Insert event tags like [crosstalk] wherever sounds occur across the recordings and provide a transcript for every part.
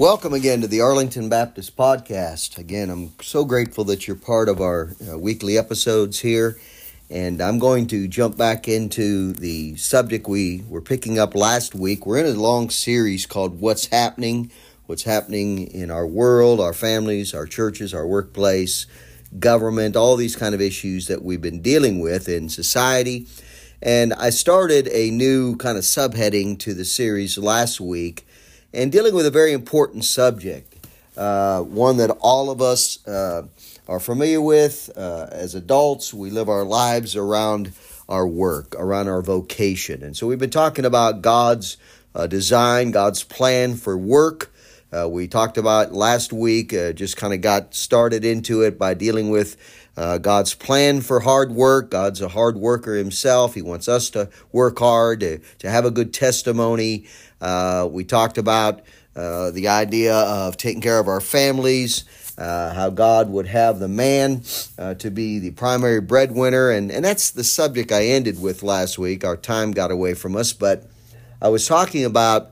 Welcome again to the Arlington Baptist Podcast. Again, I'm so grateful that you're part of our uh, weekly episodes here. And I'm going to jump back into the subject we were picking up last week. We're in a long series called What's Happening, What's Happening in Our World, Our Families, Our Churches, Our Workplace, Government, all these kind of issues that we've been dealing with in society. And I started a new kind of subheading to the series last week and dealing with a very important subject, uh, one that all of us uh, are familiar with uh, as adults. We live our lives around our work, around our vocation. And so we've been talking about God's uh, design, God's plan for work. Uh, we talked about last week, uh, just kind of got started into it by dealing with uh, God's plan for hard work. God's a hard worker himself. He wants us to work hard, to, to have a good testimony. Uh, we talked about uh, the idea of taking care of our families, uh, how God would have the man to be the primary breadwinner. And, and that's the subject I ended with last week. Our time got away from us, but I was talking about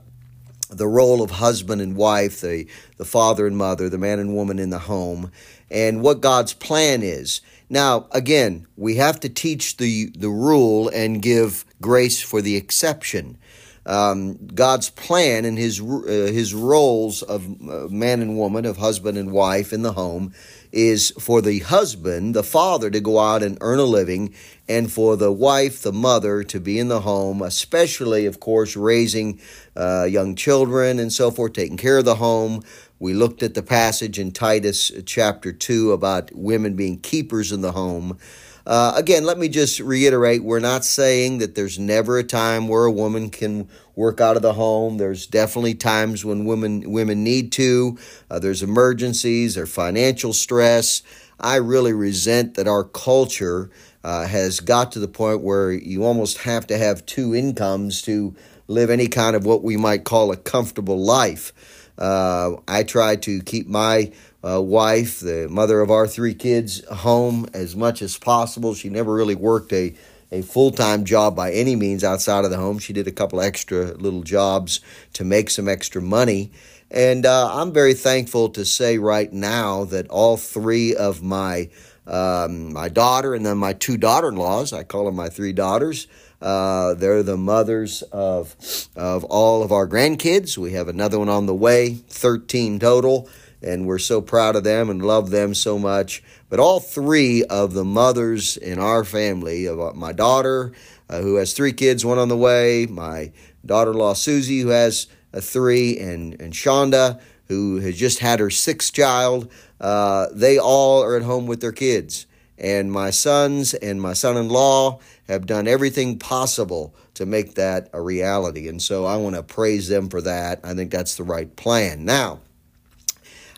the role of husband and wife, the, the father and mother, the man and woman in the home, and what God's plan is. Now, again, we have to teach the, the rule and give grace for the exception. Um, God's plan and his, uh, his roles of uh, man and woman, of husband and wife in the home, is for the husband, the father, to go out and earn a living, and for the wife, the mother, to be in the home, especially, of course, raising uh, young children and so forth, taking care of the home. We looked at the passage in Titus chapter 2 about women being keepers in the home. Uh, again, let me just reiterate we're not saying that there's never a time where a woman can work out of the home. There's definitely times when women, women need to. Uh, there's emergencies or financial stress. I really resent that our culture uh, has got to the point where you almost have to have two incomes to live any kind of what we might call a comfortable life. Uh, I try to keep my uh, wife, the mother of our three kids, home as much as possible. She never really worked a, a full time job by any means outside of the home. She did a couple extra little jobs to make some extra money. And uh, I'm very thankful to say right now that all three of my um, my daughter and then my two daughter in laws, I call them my three daughters, uh, they're the mothers of, of all of our grandkids. We have another one on the way, 13 total and we're so proud of them and love them so much. But all three of the mothers in our family, of uh, my daughter, uh, who has three kids, one on the way, my daughter-in-law Susie, who has a three, and and Shonda, who has just had her sixth child, uh, they all are at home with their kids. And my sons and my son-in-law have done everything possible to make that a reality. And so I want to praise them for that. I think that's the right plan. Now,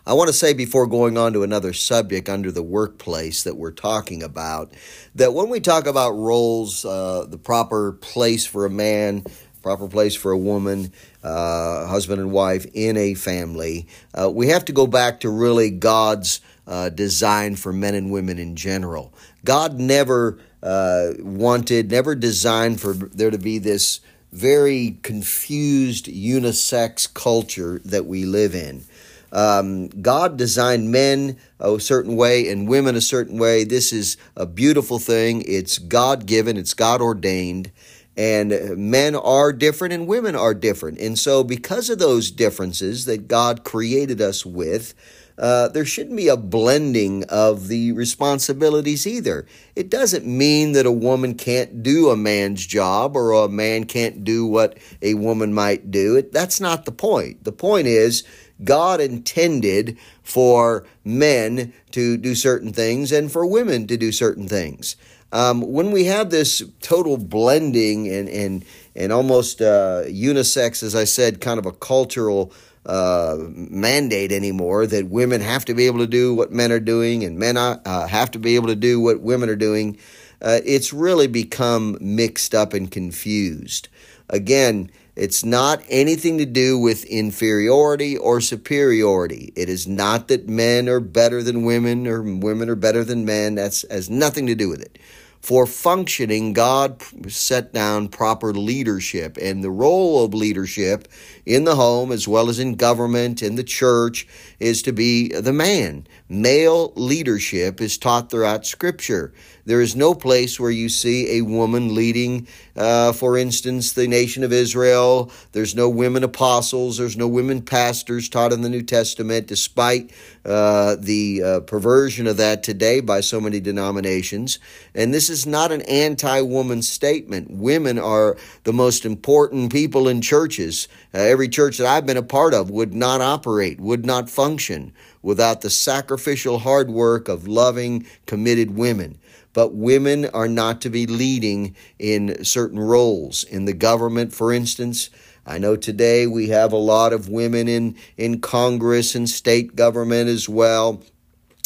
I want to say before going on to another subject under the workplace that we're talking about, that when we talk about roles, uh, the proper place for a man, proper place for a woman, uh, husband and wife in a family, uh, we have to go back to really God's uh, design for men and women in general. God never uh, wanted, never designed for there to be this very confused unisex culture that we live in. Um, God designed men a certain way and women a certain way. This is a beautiful thing. It's God given, it's God ordained. And men are different and women are different. And so, because of those differences that God created us with, uh, there shouldn't be a blending of the responsibilities either. It doesn't mean that a woman can't do a man's job or a man can't do what a woman might do. It, that's not the point. The point is God intended for men to do certain things and for women to do certain things. Um, when we have this total blending and and and almost uh, unisex, as I said, kind of a cultural uh, mandate anymore that women have to be able to do what men are doing and men uh, have to be able to do what women are doing, uh, it's really become mixed up and confused. Again, it's not anything to do with inferiority or superiority. It is not that men are better than women or women are better than men. That's has nothing to do with it. For functioning, God set down proper leadership. And the role of leadership in the home, as well as in government, in the church, is to be the man. Male leadership is taught throughout Scripture. There is no place where you see a woman leading, uh, for instance, the nation of Israel. There's no women apostles. There's no women pastors taught in the New Testament, despite uh, the uh, perversion of that today by so many denominations. And this is not an anti woman statement. Women are the most important people in churches. Uh, every church that I've been a part of would not operate, would not function without the sacrificial hard work of loving, committed women but women are not to be leading in certain roles. In the government, for instance, I know today we have a lot of women in, in Congress and state government as well.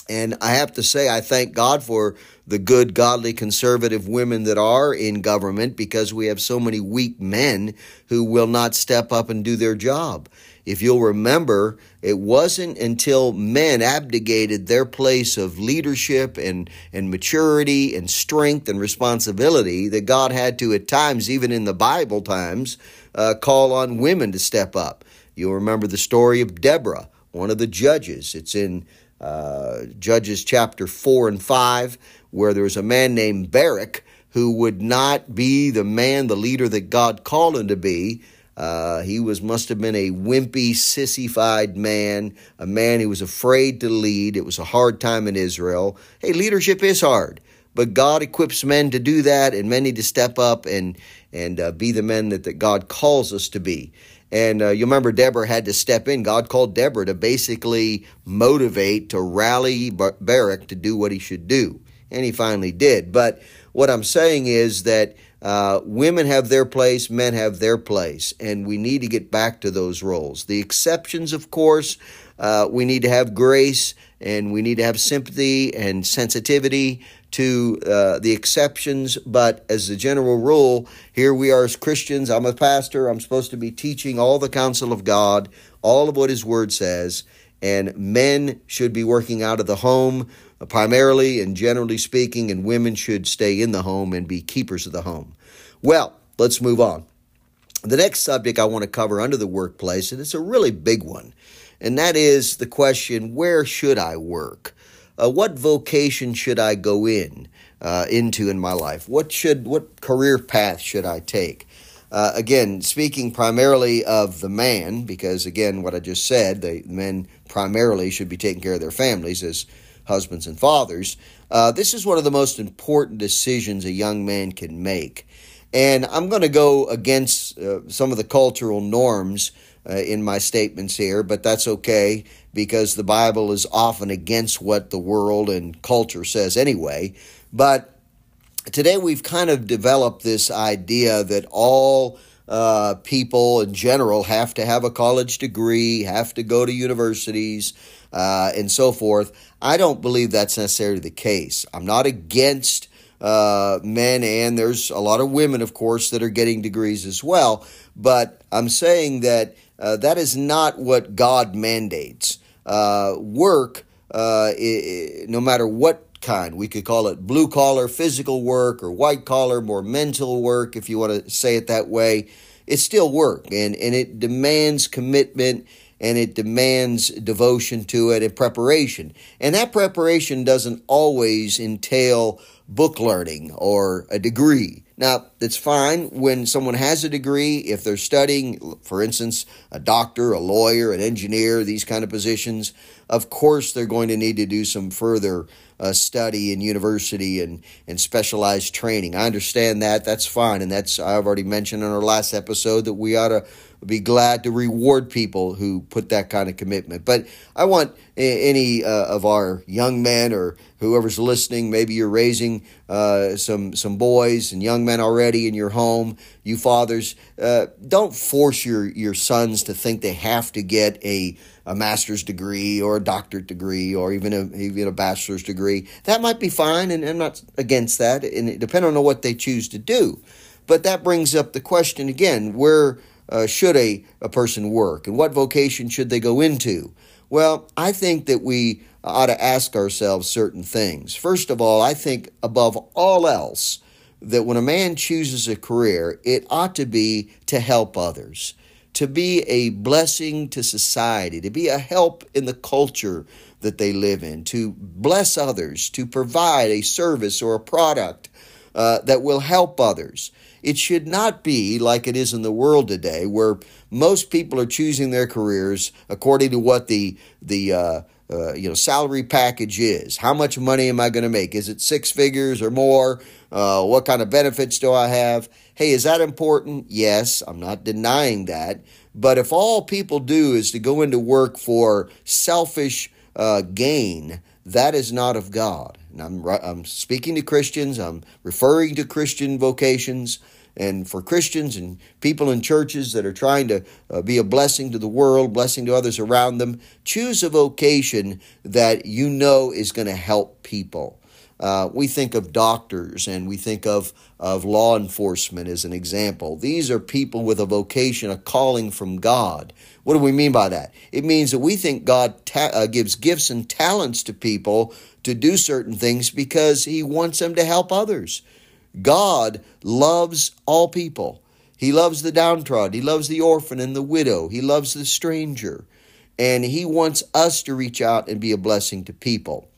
And I have to say, I thank God for the good, godly, conservative women that are in government because we have so many weak men who will not step up and do their job. If you'll remember, it wasn't until men abdicated their place of leadership and, and maturity and strength and responsibility that God had to, at times, even in the Bible times, uh, call on women to step up. You'll remember the story of Deborah, one of the judges. It's in uh, Judges chapter 4 and 5, where there was a man named Barak who would not be the man, the leader that God called him to be uh, he was must have been a wimpy, sissified man, a man who was afraid to lead. It was a hard time in Israel. Hey, leadership is hard, but God equips men to do that, and men need to step up and and uh, be the men that, that God calls us to be. And uh, you remember Deborah had to step in. God called Deborah to basically motivate, to rally Barak to do what he should do. And he finally did. But what I'm saying is that uh, women have their place, men have their place, and we need to get back to those roles. The exceptions, of course, uh, we need to have grace and we need to have sympathy and sensitivity to uh, the exceptions. But as a general rule, here we are as Christians. I'm a pastor. I'm supposed to be teaching all the counsel of God, all of what His Word says. And men should be working out of the home primarily and generally speaking, and women should stay in the home and be keepers of the home. Well, let's move on. The next subject I want to cover under the workplace, and it's a really big one, and that is the question where should I work? Uh, what vocation should I go in uh, into in my life? What should what career path should I take? Uh, again, speaking primarily of the man, because again, what I just said, the men primarily should be taking care of their families as husbands and fathers. Uh, this is one of the most important decisions a young man can make. And I'm going to go against uh, some of the cultural norms uh, in my statements here, but that's okay because the Bible is often against what the world and culture says anyway. But today we've kind of developed this idea that all uh, people in general have to have a college degree, have to go to universities, uh, and so forth. I don't believe that's necessarily the case. I'm not against uh, men, and there's a lot of women, of course, that are getting degrees as well. But I'm saying that uh, that is not what God mandates. Uh, work, uh, no matter what kind, we could call it blue collar, physical work, or white collar, more mental work, if you want to say it that way. It's still work, and, and it demands commitment and it demands devotion to it and preparation. And that preparation doesn't always entail book learning or a degree. Now, that's fine when someone has a degree, if they're studying, for instance, a doctor, a lawyer, an engineer, these kind of positions, of course they're going to need to do some further uh, study in university and, and specialized training. I understand that. That's fine. And that's, I've already mentioned in our last episode that we ought to be glad to reward people who put that kind of commitment. But I want any uh, of our young men or whoever's listening, maybe you're raising uh, some some boys and young men already in your home. You fathers, uh, don't force your your sons to think they have to get a a master's degree or a doctorate degree or even a even a bachelor's degree. That might be fine, and I'm not against that. And depending on what they choose to do, but that brings up the question again: where uh, should a, a person work and what vocation should they go into? Well, I think that we ought to ask ourselves certain things. First of all, I think above all else, that when a man chooses a career, it ought to be to help others, to be a blessing to society, to be a help in the culture that they live in, to bless others, to provide a service or a product uh, that will help others. It should not be like it is in the world today, where most people are choosing their careers according to what the the uh, uh, you know salary package is. How much money am I going to make? Is it six figures or more? Uh, what kind of benefits do I have? Hey, is that important? Yes, I'm not denying that. But if all people do is to go into work for selfish uh, gain, that is not of God. And I'm, I'm speaking to Christians, I'm referring to Christian vocations. And for Christians and people in churches that are trying to uh, be a blessing to the world, blessing to others around them, choose a vocation that you know is going to help people. Uh, we think of doctors and we think of, of law enforcement as an example. These are people with a vocation, a calling from God. What do we mean by that? It means that we think God ta- uh, gives gifts and talents to people to do certain things because He wants them to help others. God loves all people. He loves the downtrodden. He loves the orphan and the widow. He loves the stranger. And He wants us to reach out and be a blessing to people.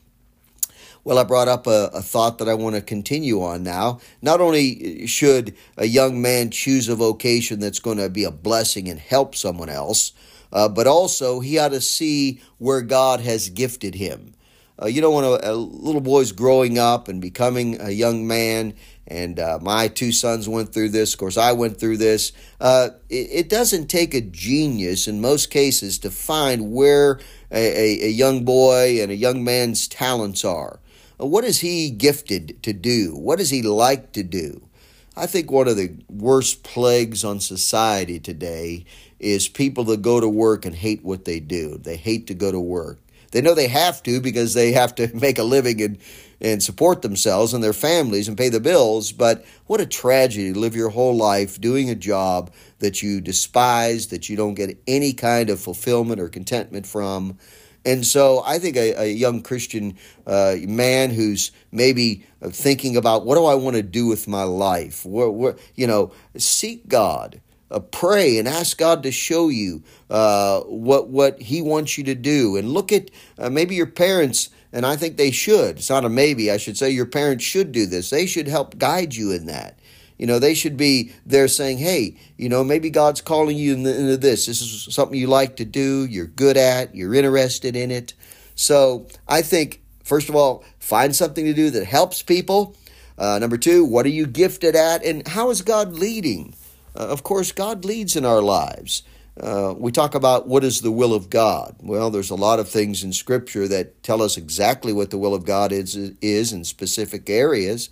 Well, I brought up a, a, thought that I want to continue on now. Not only should a young man choose a vocation that's going to be a blessing and help someone else, uh, but also he ought to see where God has gifted him. Uh, you know, when a, a, little boy's growing up and becoming a young man, and uh, my two sons went through this, of course, I went through this. Uh, it, it, doesn't take a genius in most cases to find where a, a, a young boy and a young man's talents are. Uh, what is he gifted to do? What does he like to do? I think one of the worst plagues on society today is people that go to work and hate what they do. They hate to go to work. They know they have to because they have to [laughs] make a living and, and support themselves and their families and pay the bills. But what a tragedy to live your whole life doing a job that you despise, that you don't get any kind of fulfillment or contentment from. And so I think a, a young Christian uh, man who's maybe thinking about what do I want to do with my life? You know, seek God uh, pray and ask God to show you uh, what what He wants you to do, and look at uh, maybe your parents. And I think they should. It's not a maybe. I should say your parents should do this. They should help guide you in that. You know, they should be there saying, "Hey, you know, maybe God's calling you into this. This is something you like to do. You're good at. You're interested in it." So I think first of all, find something to do that helps people. Uh, number two, what are you gifted at, and how is God leading? Uh, of course, God leads in our lives. Uh, we talk about what is the will of God. Well, there's a lot of things in Scripture that tell us exactly what the will of God is, is in specific areas.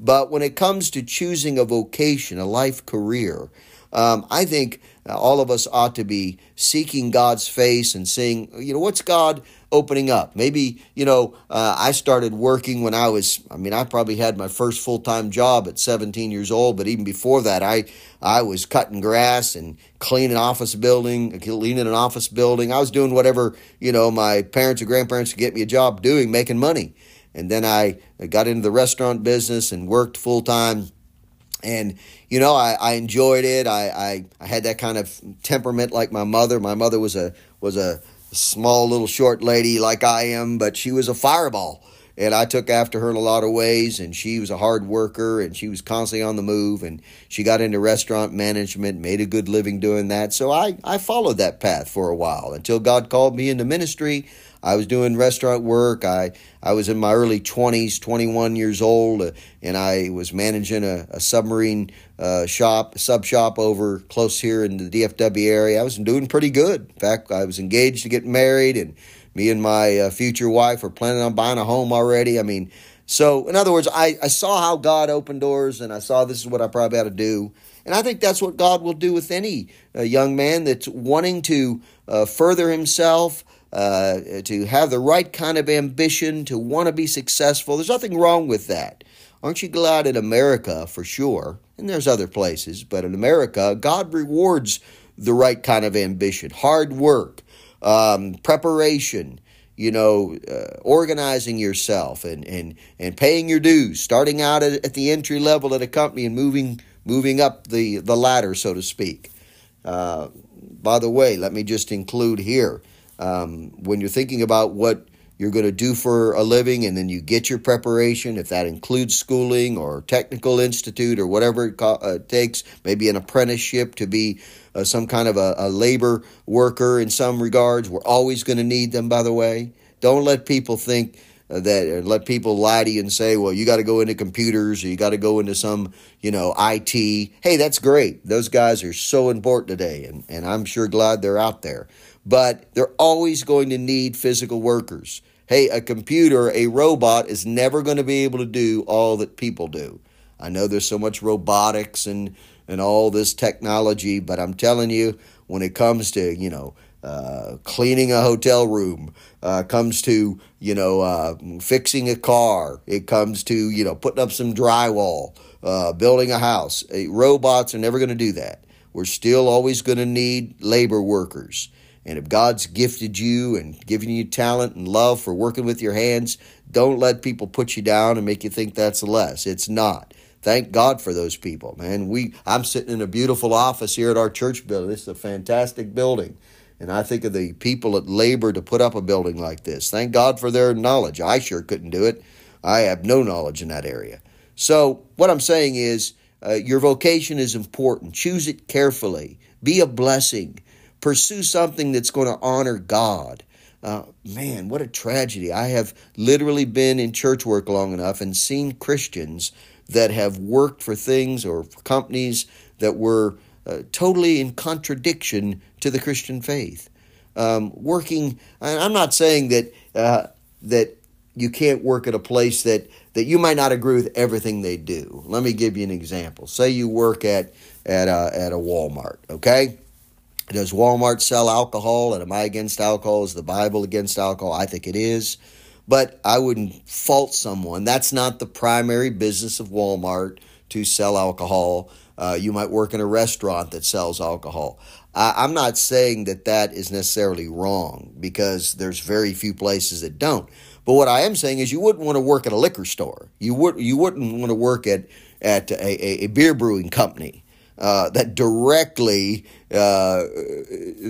But when it comes to choosing a vocation, a life career, um, I think all of us ought to be seeking God's face and seeing, you know, what's God opening up? Maybe, you know, uh, I started working when I was, I mean, I probably had my first full time job at 17 years old, but even before that, I, I was cutting grass and cleaning office building, cleaning an office building. I was doing whatever, you know, my parents or grandparents could get me a job doing, making money. And then I got into the restaurant business and worked full time and you know I, I enjoyed it. I, I, I had that kind of temperament like my mother. My mother was a was a small little short lady like I am but she was a fireball. And I took after her in a lot of ways and she was a hard worker and she was constantly on the move and she got into restaurant management made a good living doing that. So I, I followed that path for a while. Until God called me into ministry I was doing restaurant work. I, I was in my early 20s, 21 years old, uh, and I was managing a, a submarine uh, shop, sub shop over close here in the DFW area. I was doing pretty good. In fact, I was engaged to get married, and me and my uh, future wife were planning on buying a home already. I mean, so in other words, I, I saw how God opened doors, and I saw this is what I probably ought to do. And I think that's what God will do with any uh, young man that's wanting to uh, further himself, uh, to have the right kind of ambition, to want to be successful. There's nothing wrong with that. Aren't you glad in America for sure? And there's other places, but in America, God rewards the right kind of ambition, hard work, um, preparation. you know, uh, organizing yourself and, and, and paying your dues, starting out at, at, the entry level at a company and moving moving up the, the ladder, so to speak. Uh, by the way, let me just include here um, when you're thinking about what you're going to do for a living and then you get your preparation, if that includes schooling or technical institute or whatever it uh, takes, maybe an apprenticeship to be uh, some kind of a, a labor worker in some regards. We're always going to need them, by the way. Don't let people think uh, that uh, let people lie to you and say, well, you got to go into computers or you got to go into some, you know, IT. Hey, that's great. Those guys are so important today, and, and I'm sure glad they're out there. But they're always going to need physical workers. Hey, a computer, a robot is never going to be able to do all that people do. I know there's so much robotics and and all this technology, but I'm telling you, when it comes to, you know, uh, cleaning a hotel room, uh, comes to, you know, uh, fixing a car, it comes to, you know, putting up some drywall, uh, building a house. robots are never going to do that. We're still always going to need labor workers. And if God's gifted you and given you talent and love for working with your hands, don't let people put you down and make you think that's less. It's not. Thank God for those people, man. We I'm sitting in a beautiful office here at our church building. This is a fantastic building. And I think of the people that labor to put up a building like this. Thank God for their knowledge. I sure couldn't do it. I have no knowledge in that area. So, what I'm saying is, uh, your vocation is important. Choose it carefully. Be a blessing. Pursue something that's going to honor God. Uh, man, what a tragedy. I have literally been in church work long enough and seen Christians that have worked for things or for companies that were uh, totally in contradiction to the Christian faith. Um, working, I'm not saying that uh, that you can't work at a place that that you might not agree with everything they do. Let me give you an example. Say you work at at a, at a Walmart, okay? Does Walmart sell alcohol? And am I against alcohol? Is the Bible against alcohol? I think it is. But I wouldn't fault someone. That's not the primary business of Walmart to sell alcohol. Uh, you might work in a restaurant that sells alcohol. I, am not saying that that is necessarily wrong because there's very few places that don't. But what I am saying is you wouldn't want to work at a liquor store. You would you wouldn't want to work at at a, a beer brewing company uh, that directly uh,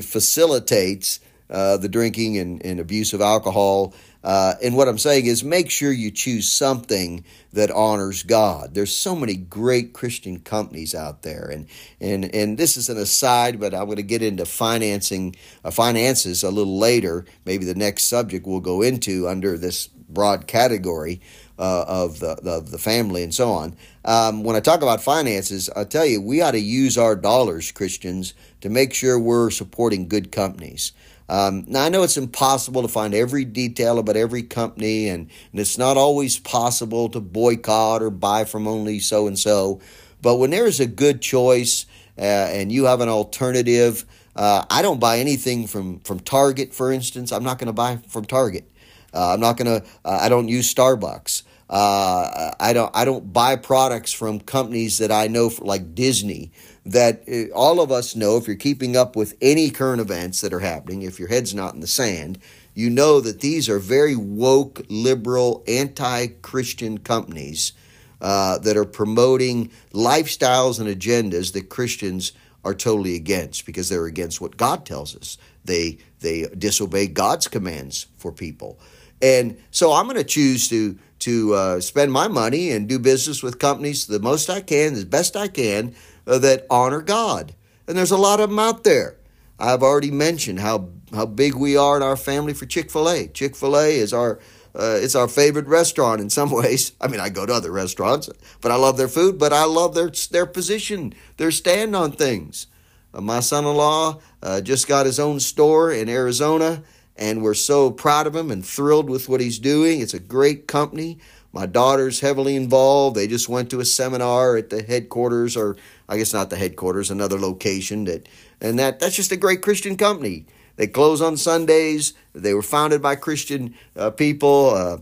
facilitates uh, the drinking and, and abuse of alcohol uh, and what I'm saying is make sure you choose something that honors God. There's so many great Christian companies out there. And, and, and this is an aside, but I'm going to get into financing, uh, finances a little later. Maybe the next subject we'll go into under this broad category uh, of, the, of the family and so on. Um, when I talk about finances, I tell you, we ought to use our dollars, Christians, to make sure we're supporting good companies. Um, now, I know it's impossible to find every detail about every company, and, and it's not always possible to boycott or buy from only so and so. But when there is a good choice uh, and you have an alternative, uh, I don't buy anything from, from Target, for instance. I'm not going to buy from Target. Uh, I'm not going to, uh, I don't use Starbucks. Uh, I don't I don't buy products from companies that I know for, like Disney that uh, all of us know if you're keeping up with any current events that are happening if your head's not in the sand you know that these are very woke liberal anti-Christian companies uh, that are promoting lifestyles and agendas that Christians are totally against because they're against what God tells us. They they disobey God's commands for people. And so I'm going to choose to to uh, spend my money and do business with companies the most I can, as best I can, uh, that honor God. And there's a lot of them out there. I've already mentioned how how big we are in our family for Chick Fil A. Chick Fil A is our uh, it's our favorite restaurant in some [laughs] ways. I mean, I go to other restaurants, but I love their food. But I love their their position, their stand on things. Uh, my son-in-law uh, just got his own store in Arizona and we're so proud of him and thrilled with what he's doing. It's a great company. My daughter's heavily involved. They just went to a seminar at the headquarters, or I guess not the headquarters, another location. That and that that's just a great Christian company. They close on Sundays. They were founded by Christian uh, people. Uh,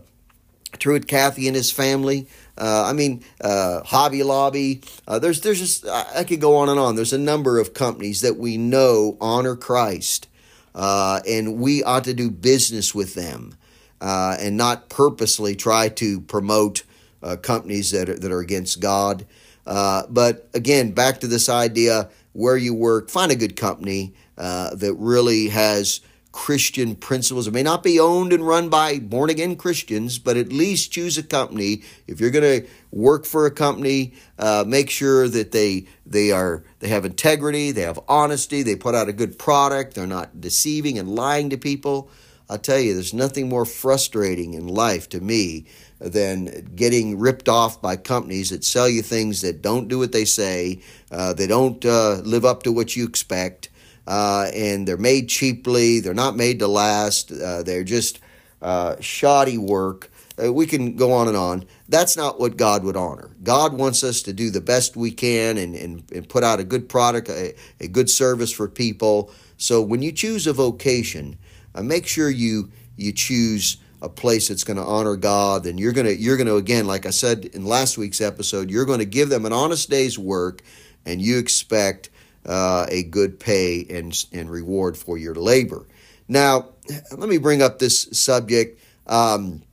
Truett Cathy and his family. Uh, I mean, uh, Hobby Lobby. Uh, there's there's just I, I could go on and on. There's a number of companies that we know honor Christ uh, and we ought to do business with them uh, and not purposely try to promote uh, companies that are, that are against God. Uh, but again, back to this idea where you work, find a good company uh, that really has Christian principles. It may not be owned and run by born again Christians, but at least choose a company. If you're going to work for a company, uh, make sure that they they are they have integrity, they have honesty, they put out a good product, they're not deceiving and lying to people. I'll tell you, there's nothing more frustrating in life to me than getting ripped off by companies that sell you things that don't do what they say, uh, they don't uh, live up to what you expect uh, and they're made cheaply. They're not made to last. Uh, they're just uh, shoddy work. Uh, we can go on and on. That's not what God would honor. God wants us to do the best we can and, and, and put out a good product, a, a good service for people. So when you choose a vocation, uh, make sure you you choose a place that's going to honor God, and you're going to you're going to again, like I said in last week's episode, you're going to give them an honest day's work, and you expect uh, a good pay and, and reward for your labor. Now, let me bring up this subject. Um,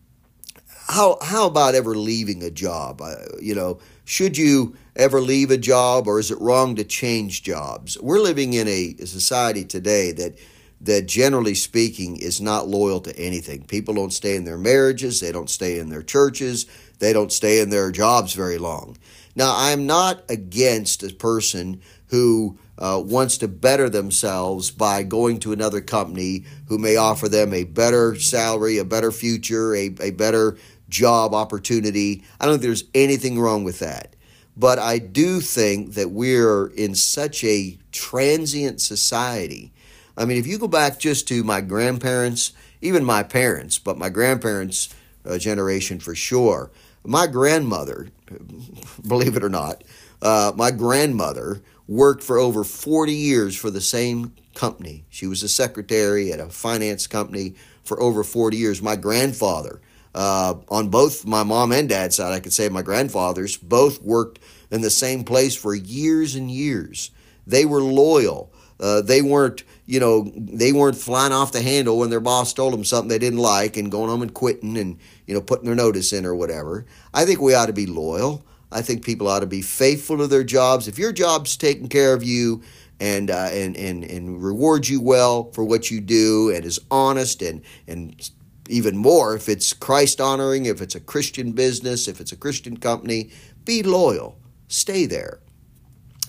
how, how about ever leaving a job? Uh, you know, should you ever leave a job or is it wrong to change jobs? We're living in a society today that that generally speaking is not loyal to anything. People don't stay in their marriages, they don't stay in their churches, they don't stay in their jobs very long. Now, I'm not against a person who uh, wants to better themselves by going to another company who may offer them a better salary, a better future, a, a better job opportunity. I don't think there's anything wrong with that. But I do think that we're in such a transient society. I mean, if you go back just to my grandparents, even my parents, but my grandparents' uh, generation for sure, my grandmother, [laughs] believe it or not, uh, my grandmother worked for over 40 years for the same company. She was a secretary at a finance company for over 40 years. My grandfather, uh, on both my mom and dad's side, I could say my grandfathers, both worked in the same place for years and years. They were loyal. Uh, they weren't, you know, they weren't flying off the handle when their boss told them something they didn't like and going home and quitting and, you know, putting their notice in or whatever. I think we ought to be loyal. I think people ought to be faithful to their jobs. If your job's taking care of you and uh, and and and rewards you well for what you do and is honest and and even more if it's Christ honoring, if it's a Christian business, if it's a Christian company, be loyal. Stay there.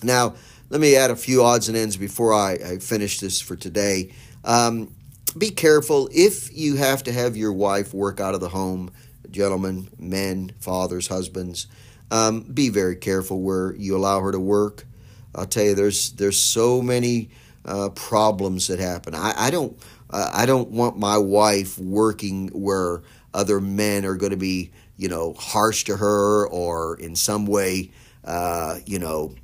Now, let me add a few odds and ends before I, I finish this for today. Um, be careful if you have to have your wife work out of the home, gentlemen, men, fathers, husbands. Um, be very careful where you allow her to work. I'll tell you, there's there's so many uh, problems that happen. I, I don't uh, I don't want my wife working where other men are going to be you know harsh to her or in some way uh, you know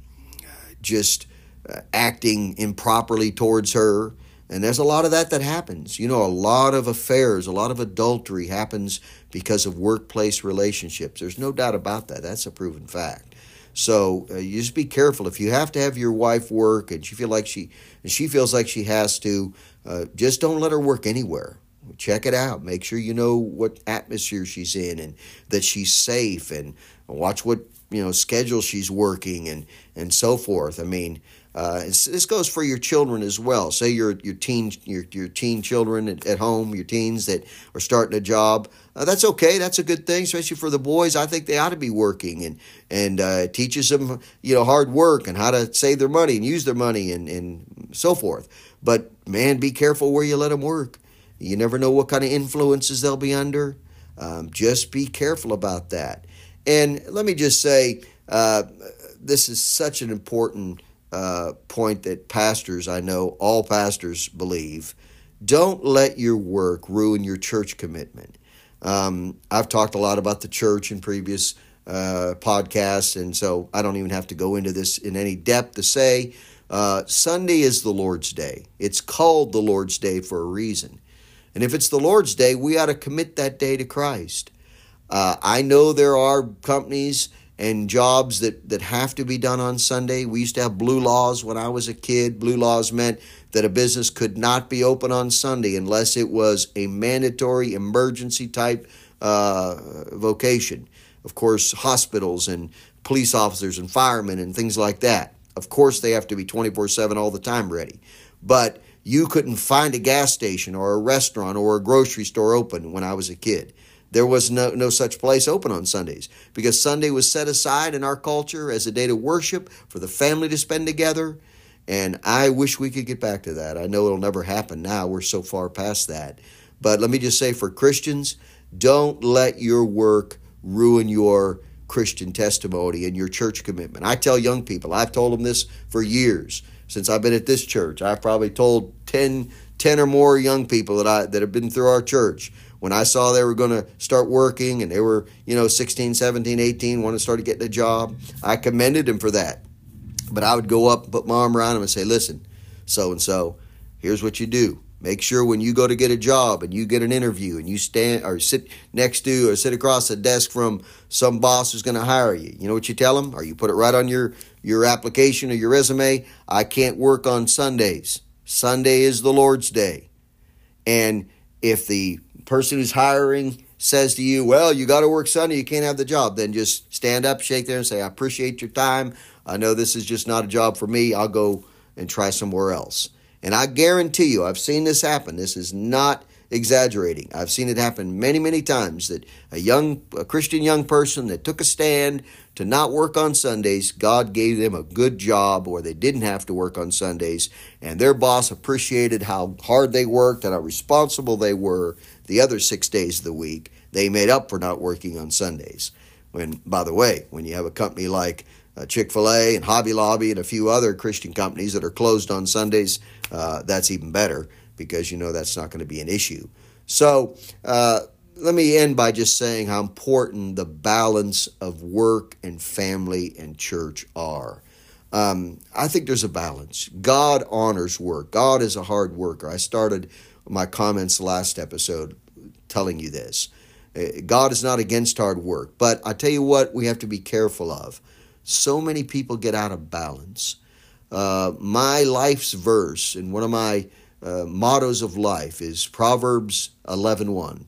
just uh, acting improperly towards her. And there's a lot of that that happens. You know, a lot of affairs, a lot of adultery happens because of workplace relationships. There's no doubt about that. That's a proven fact. So uh, you just be careful. If you have to have your wife work and she feel like she and she feels like she has to, uh, just don't let her work anywhere. Check it out. Make sure you know what atmosphere she's in and that she's safe and watch what you know schedule she's working and and so forth. I mean, uh, this goes for your children as well. Say your your teen your your teen children at, at home, your teens that are starting a job. Uh, that's okay. That's a good thing, especially for the boys. I think they ought to be working and and uh, teaches them you know hard work and how to save their money and use their money and and so forth. But man, be careful where you let them work. You never know what kind of influences they'll be under. Um, just be careful about that. And let me just say, uh, this is such an important uh, point that pastors, I know all pastors believe. Don't let your work ruin your church commitment. Um, I've talked a lot about the church in previous uh, podcasts, and so I don't even have to go into this in any depth to say uh, Sunday is the Lord's Day. It's called the Lord's Day for a reason. And if it's the Lord's Day, we ought to commit that day to Christ. Uh, I know there are companies and jobs that, that have to be done on Sunday. We used to have blue laws when I was a kid. Blue laws meant that a business could not be open on Sunday unless it was a mandatory emergency type uh, vocation. Of course, hospitals and police officers and firemen and things like that. Of course, they have to be 24 7 all the time ready. But you couldn't find a gas station or a restaurant or a grocery store open when I was a kid. There was no, no such place open on Sundays because Sunday was set aside in our culture as a day to worship for the family to spend together. And I wish we could get back to that. I know it'll never happen now. We're so far past that. But let me just say for Christians, don't let your work ruin your Christian testimony and your church commitment. I tell young people, I've told them this for years since I've been at this church. I've probably told 10, 10 or more young people that I that have been through our church when I saw they were going to start working and they were, you know, 16, 17, 18, want to start getting a job, I commended them for that. But I would go up and put my arm around them and say, listen, so and so, here's what you do. Make sure when you go to get a job and you get an interview and you stand or sit next to or sit across the desk from some boss who's going to hire you, you know what you tell them? Or you put it right on your, your application or your resume. I can't work on Sundays. Sunday is the Lord's day. And if the person who's hiring says to you, Well, you got to work Sunday, you can't have the job, then just stand up, shake there, and say, I appreciate your time. I know this is just not a job for me. I'll go and try somewhere else. And I guarantee you, I've seen this happen. This is not exaggerating. I've seen it happen many, many times that a young, a Christian young person that took a stand to not work on Sundays, God gave them a good job or they didn't have to work on Sundays, and their boss appreciated how hard they worked and how responsible they were the other six days of the week. They made up for not working on Sundays. When, by the way, when you have a company like uh, Chick fil A and Hobby Lobby and a few other Christian companies that are closed on Sundays, uh, that's even better because you know that's not going to be an issue. So, uh, let me end by just saying how important the balance of work and family and church are. Um, I think there's a balance. God honors work. God is a hard worker. I started my comments last episode telling you this. Uh, God is not against hard work, but I tell you what, we have to be careful of. So many people get out of balance. Uh, my life's verse and one of my uh, mottos of life is Proverbs 11:1.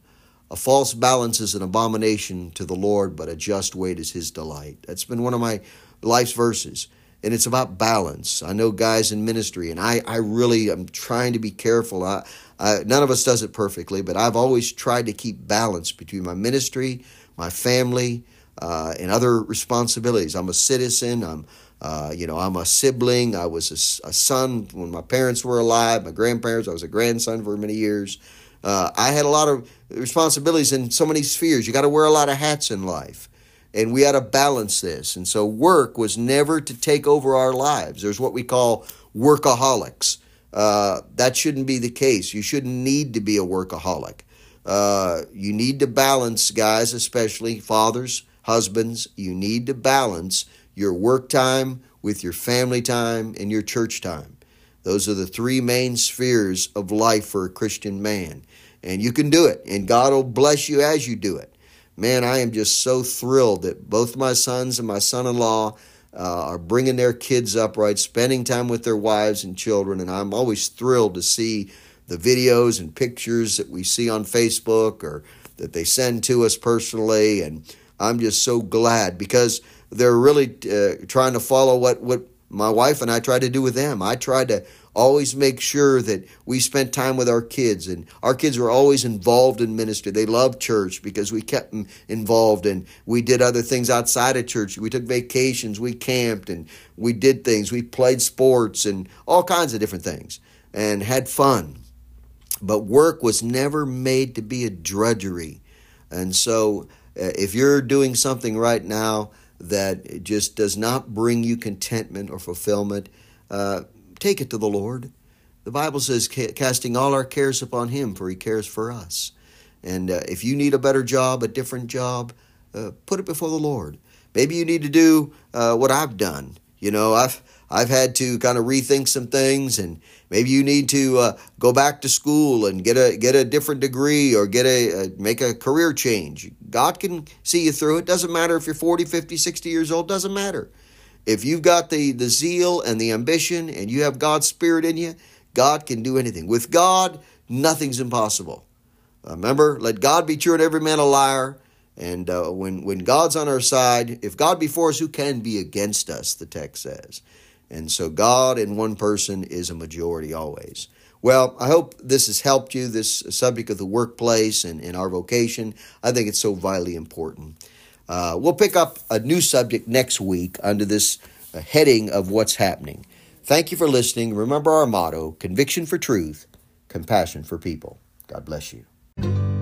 A false balance is an abomination to the Lord, but a just weight is his delight. That's been one of my life's verses. And it's about balance. I know guys in ministry, and I, I really am trying to be careful. I, I, none of us does it perfectly, but I've always tried to keep balance between my ministry, my family, uh, and other responsibilities. I'm a citizen. I'm, uh, you know, I'm a sibling. I was a, a, son when my parents were alive. My grandparents. I was a grandson for many years. Uh, I had a lot of responsibilities in so many spheres. You got to wear a lot of hats in life, and we had to balance this. And so, work was never to take over our lives. There's what we call workaholics. Uh, that shouldn't be the case. You shouldn't need to be a workaholic. Uh, you need to balance, guys, especially fathers Husbands, you need to balance your work time with your family time and your church time. Those are the three main spheres of life for a Christian man. And you can do it, and God will bless you as you do it. Man, I am just so thrilled that both my sons and my son in law uh, are bringing their kids up right, spending time with their wives and children. And I'm always thrilled to see the videos and pictures that we see on Facebook or that they send to us personally. And I'm just so glad because they're really uh, trying to follow what, what my wife and I tried to do with them. I tried to always make sure that we spent time with our kids and our kids were always involved in ministry. They loved church because we kept them involved and we did other things outside of church. We took vacations we camped and we did things. We played sports and all kinds of different things and had fun. But work was never made to be a drudgery. And so uh, if you're doing something right now that just does not bring you contentment or fulfillment, uh, take it to the Lord. The Bible says, casting all our cares upon Him, for He cares for us. And uh, if you need a better job, a different job, uh, put it before the Lord. Maybe you need to do uh, what I've done. You know, I've I've had to kind of rethink some things, and maybe you need to uh, go back to school and get a get a different degree or get a, a make a career change. God can see you through it. Doesn't matter if you're 40, 50, 60 years old. Doesn't matter. If you've got the the zeal and the ambition, and you have God's spirit in you, God can do anything. With God, nothing's impossible. Uh, remember, let God be true and every man a liar. And uh, when when God's on our side, if God be for us, who can be against us? The text says. And so God in one person is a majority always. Well, I hope this has helped you, this subject of the workplace and, and our vocation. I think it's so vitally important. Uh, we'll pick up a new subject next week under this uh, heading of what's happening. Thank you for listening. Remember our motto conviction for truth, compassion for people. God bless you.